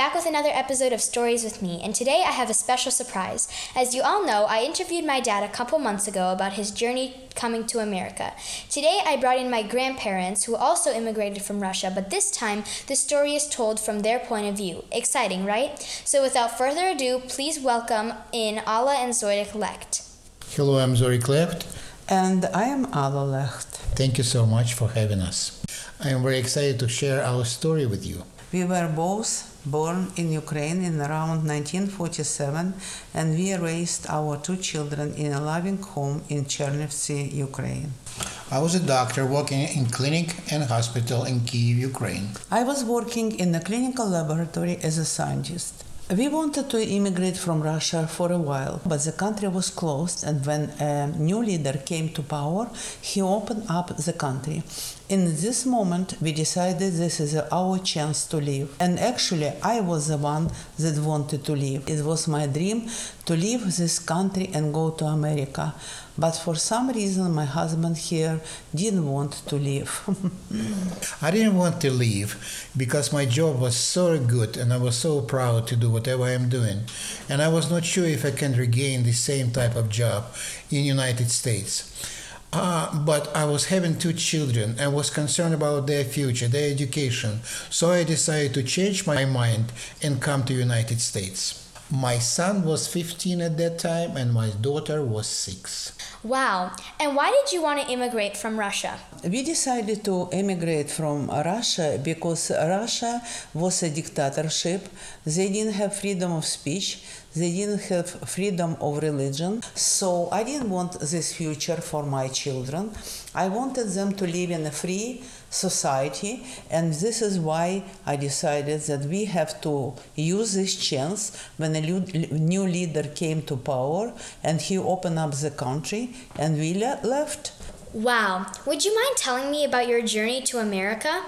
back with another episode of Stories with Me, and today I have a special surprise. As you all know, I interviewed my dad a couple months ago about his journey coming to America. Today I brought in my grandparents who also immigrated from Russia, but this time the story is told from their point of view. Exciting, right? So without further ado, please welcome in Alla and Zorik Lecht. Hello, I'm Zorik Lecht. And I am Alla Lecht. Thank you so much for having us. I am very excited to share our story with you. We were both born in Ukraine in around 1947 and we raised our two children in a loving home in Chernivtsi, Ukraine. I was a doctor working in clinic and hospital in Kiev, Ukraine. I was working in a clinical laboratory as a scientist. We wanted to immigrate from Russia for a while, but the country was closed, and when a new leader came to power, he opened up the country. In this moment, we decided this is our chance to leave. And actually, I was the one that wanted to leave. It was my dream to leave this country and go to America. But for some reason, my husband here didn't want to leave. I didn't want to leave because my job was so good and I was so proud to do whatever I am doing. And I was not sure if I can regain the same type of job in United States. Uh, but I was having two children and was concerned about their future, their education. So I decided to change my mind and come to United States. My son was 15 at that time and my daughter was 6. Wow. And why did you want to immigrate from Russia? We decided to immigrate from Russia because Russia was a dictatorship. They didn't have freedom of speech. They didn't have freedom of religion. So I didn't want this future for my children. I wanted them to live in a free society, and this is why I decided that we have to use this chance when a new leader came to power and he opened up the country, and we left. Wow. Would you mind telling me about your journey to America?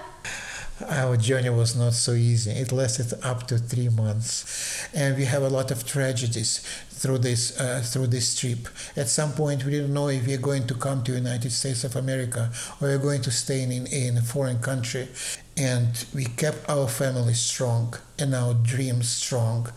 Our journey was not so easy. It lasted up to three months, and we have a lot of tragedies through this uh, through this trip. At some point, we didn't know if we are going to come to United States of America or we are going to stay in in a foreign country, and we kept our family strong and our dreams strong.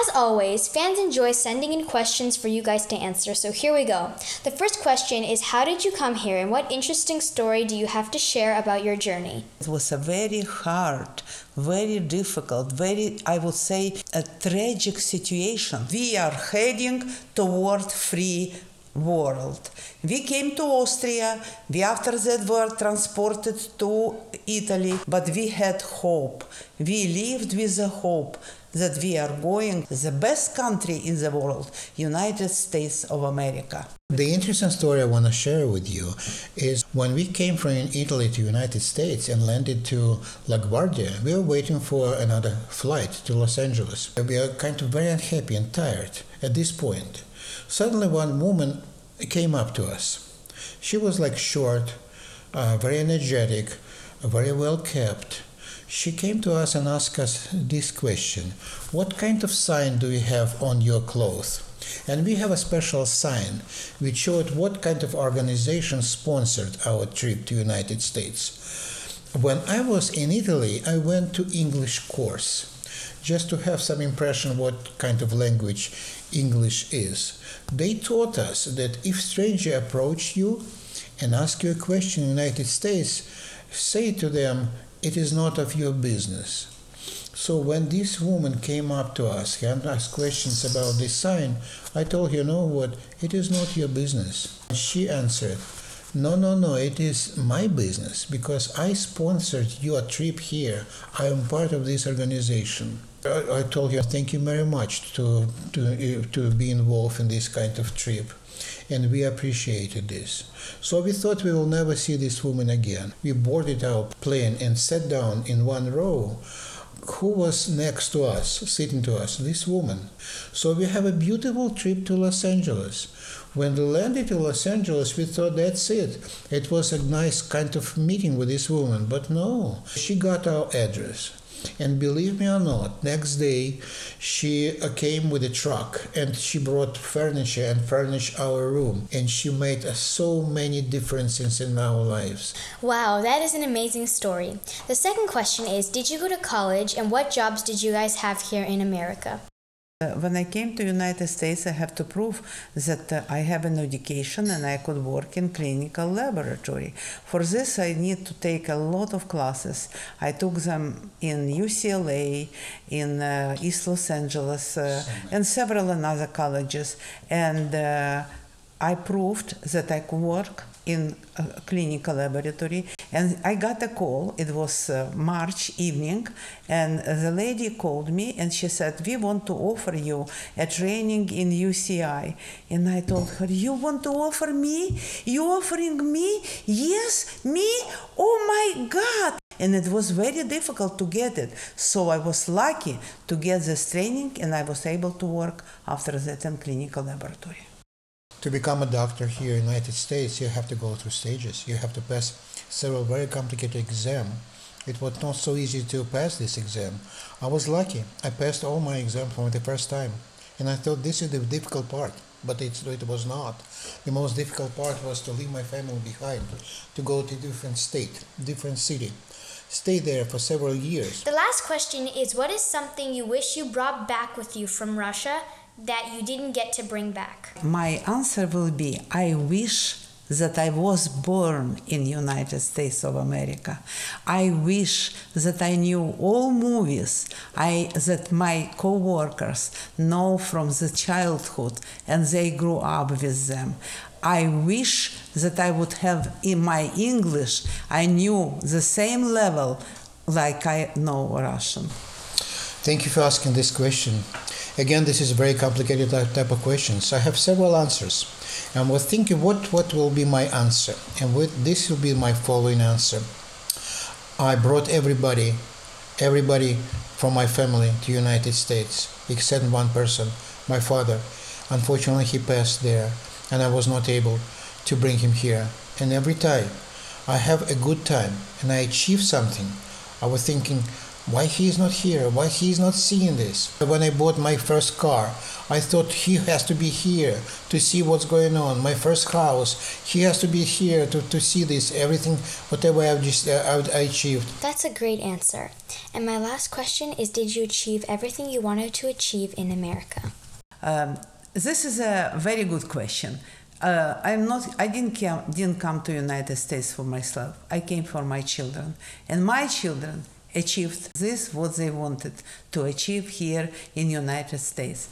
As always, fans enjoy sending in questions for you guys to answer, so here we go. The first question is How did you come here, and what interesting story do you have to share about your journey? It was a very hard, very difficult, very, I would say, a tragic situation. We are heading toward free world. We came to Austria. We after that were transported to Italy, but we had hope. We lived with the hope that we are going the best country in the world, United States of America. The interesting story I want to share with you is when we came from Italy to United States and landed to LaGuardia, we were waiting for another flight to Los Angeles. We were kind of very unhappy and tired at this point. Suddenly, one woman came up to us. She was like short, uh, very energetic, very well kept. She came to us and asked us this question What kind of sign do you have on your clothes? And we have a special sign which showed what kind of organization sponsored our trip to United States. When I was in Italy, I went to English course just to have some impression what kind of language English is. They taught us that if stranger approach you and ask you a question in United States, say to them, it is not of your business. So when this woman came up to us and asked questions about this sign, I told her, you know what, it is not your business. And she answered, no, no, no, it is my business because I sponsored your trip here. I am part of this organization. I, told her, thank you very much to, to, to be involved in this kind of trip. And we appreciated this. So we thought we will never see this woman again. We boarded our plane and sat down in one row who was next to us, sitting to us? This woman. So we have a beautiful trip to Los Angeles. When we landed in Los Angeles, we thought that's it. It was a nice kind of meeting with this woman, but no. She got our address. And believe me or not, next day she uh, came with a truck and she brought furniture and furnished our room. And she made uh, so many differences in our lives. Wow, that is an amazing story. The second question is Did you go to college and what jobs did you guys have here in America? When I came to United States, I have to prove that uh, I have an education and I could work in clinical laboratory. For this, I need to take a lot of classes. I took them in UCLA, in uh, East Los Angeles, uh, and several other colleges, and uh, I proved that I could work in a clinical laboratory and i got a call it was uh, march evening and the lady called me and she said we want to offer you a training in uci and i told her you want to offer me? You offering me? Yes me? Oh my god! And it was very difficult to get it. So i was lucky to get this training and i was able to work after that in clinical laboratory To become a doctor here in the United States, you have to go through stages. You have to pass several very complicated exams. It was not so easy to pass this exam. I was lucky. I passed all my exams for the first time. And I thought this is the difficult part, but it's, it was not. The most difficult part was to leave my family behind, to go to different state, different city, stay there for several years. The last question is What is something you wish you brought back with you from Russia that you didn't get to bring back? My answer will be I wish that I was born in United States of America. I wish that I knew all movies I that my co-workers know from the childhood and they grew up with them. I wish that I would have in my English I knew the same level like I know Russian. Thank you for asking this question. Again, this is a very complicated type of questions. I have several answers. And we're thinking what, what will be my answer. And this will be my following answer. I brought everybody, everybody from my family to United States, except one person, my father. Unfortunately, he passed there, and I was not able to bring him here. And every time I have a good time and I achieve something, I was thinking, why he is not here? Why he is not seeing this? When I bought my first car, I thought he has to be here to see what's going on. My first house, he has to be here to, to see this, everything, whatever I've just uh, I, I achieved. That's a great answer. And my last question is Did you achieve everything you wanted to achieve in America? Um, this is a very good question. Uh, I'm not. I didn't come, didn't come to United States for myself. I came for my children, and my children achieved this what they wanted to achieve here in United States.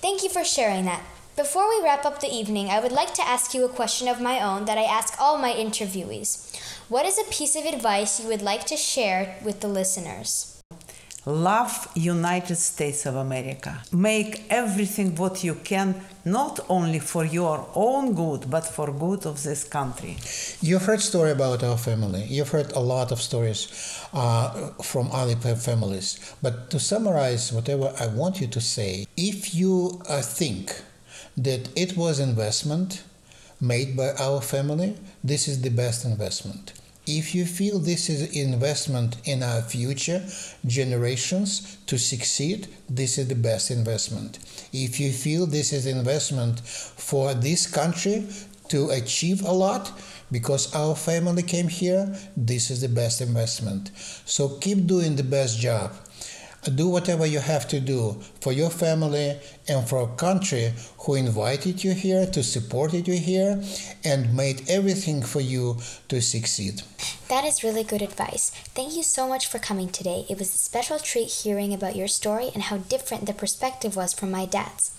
Thank you for sharing that. Before we wrap up the evening, I would like to ask you a question of my own that I ask all my interviewees. What is a piece of advice you would like to share with the listeners? Love United States of America. Make everything what you can, not only for your own good, but for good of this country. You've heard story about our family. You've heard a lot of stories uh, from other families. But to summarize whatever I want you to say, if you uh, think that it was investment made by our family, this is the best investment. If you feel this is investment in our future generations to succeed, this is the best investment. If you feel this is investment for this country to achieve a lot because our family came here, this is the best investment. So keep doing the best job. Do whatever you have to do for your family and for a country who invited you here, to supported you here, and made everything for you to succeed. That is really good advice. Thank you so much for coming today. It was a special treat hearing about your story and how different the perspective was from my dad's.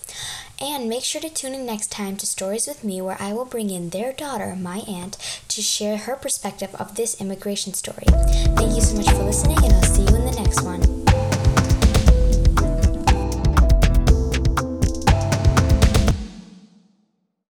And make sure to tune in next time to Stories with Me, where I will bring in their daughter, my aunt, to share her perspective of this immigration story. Thank you so much for listening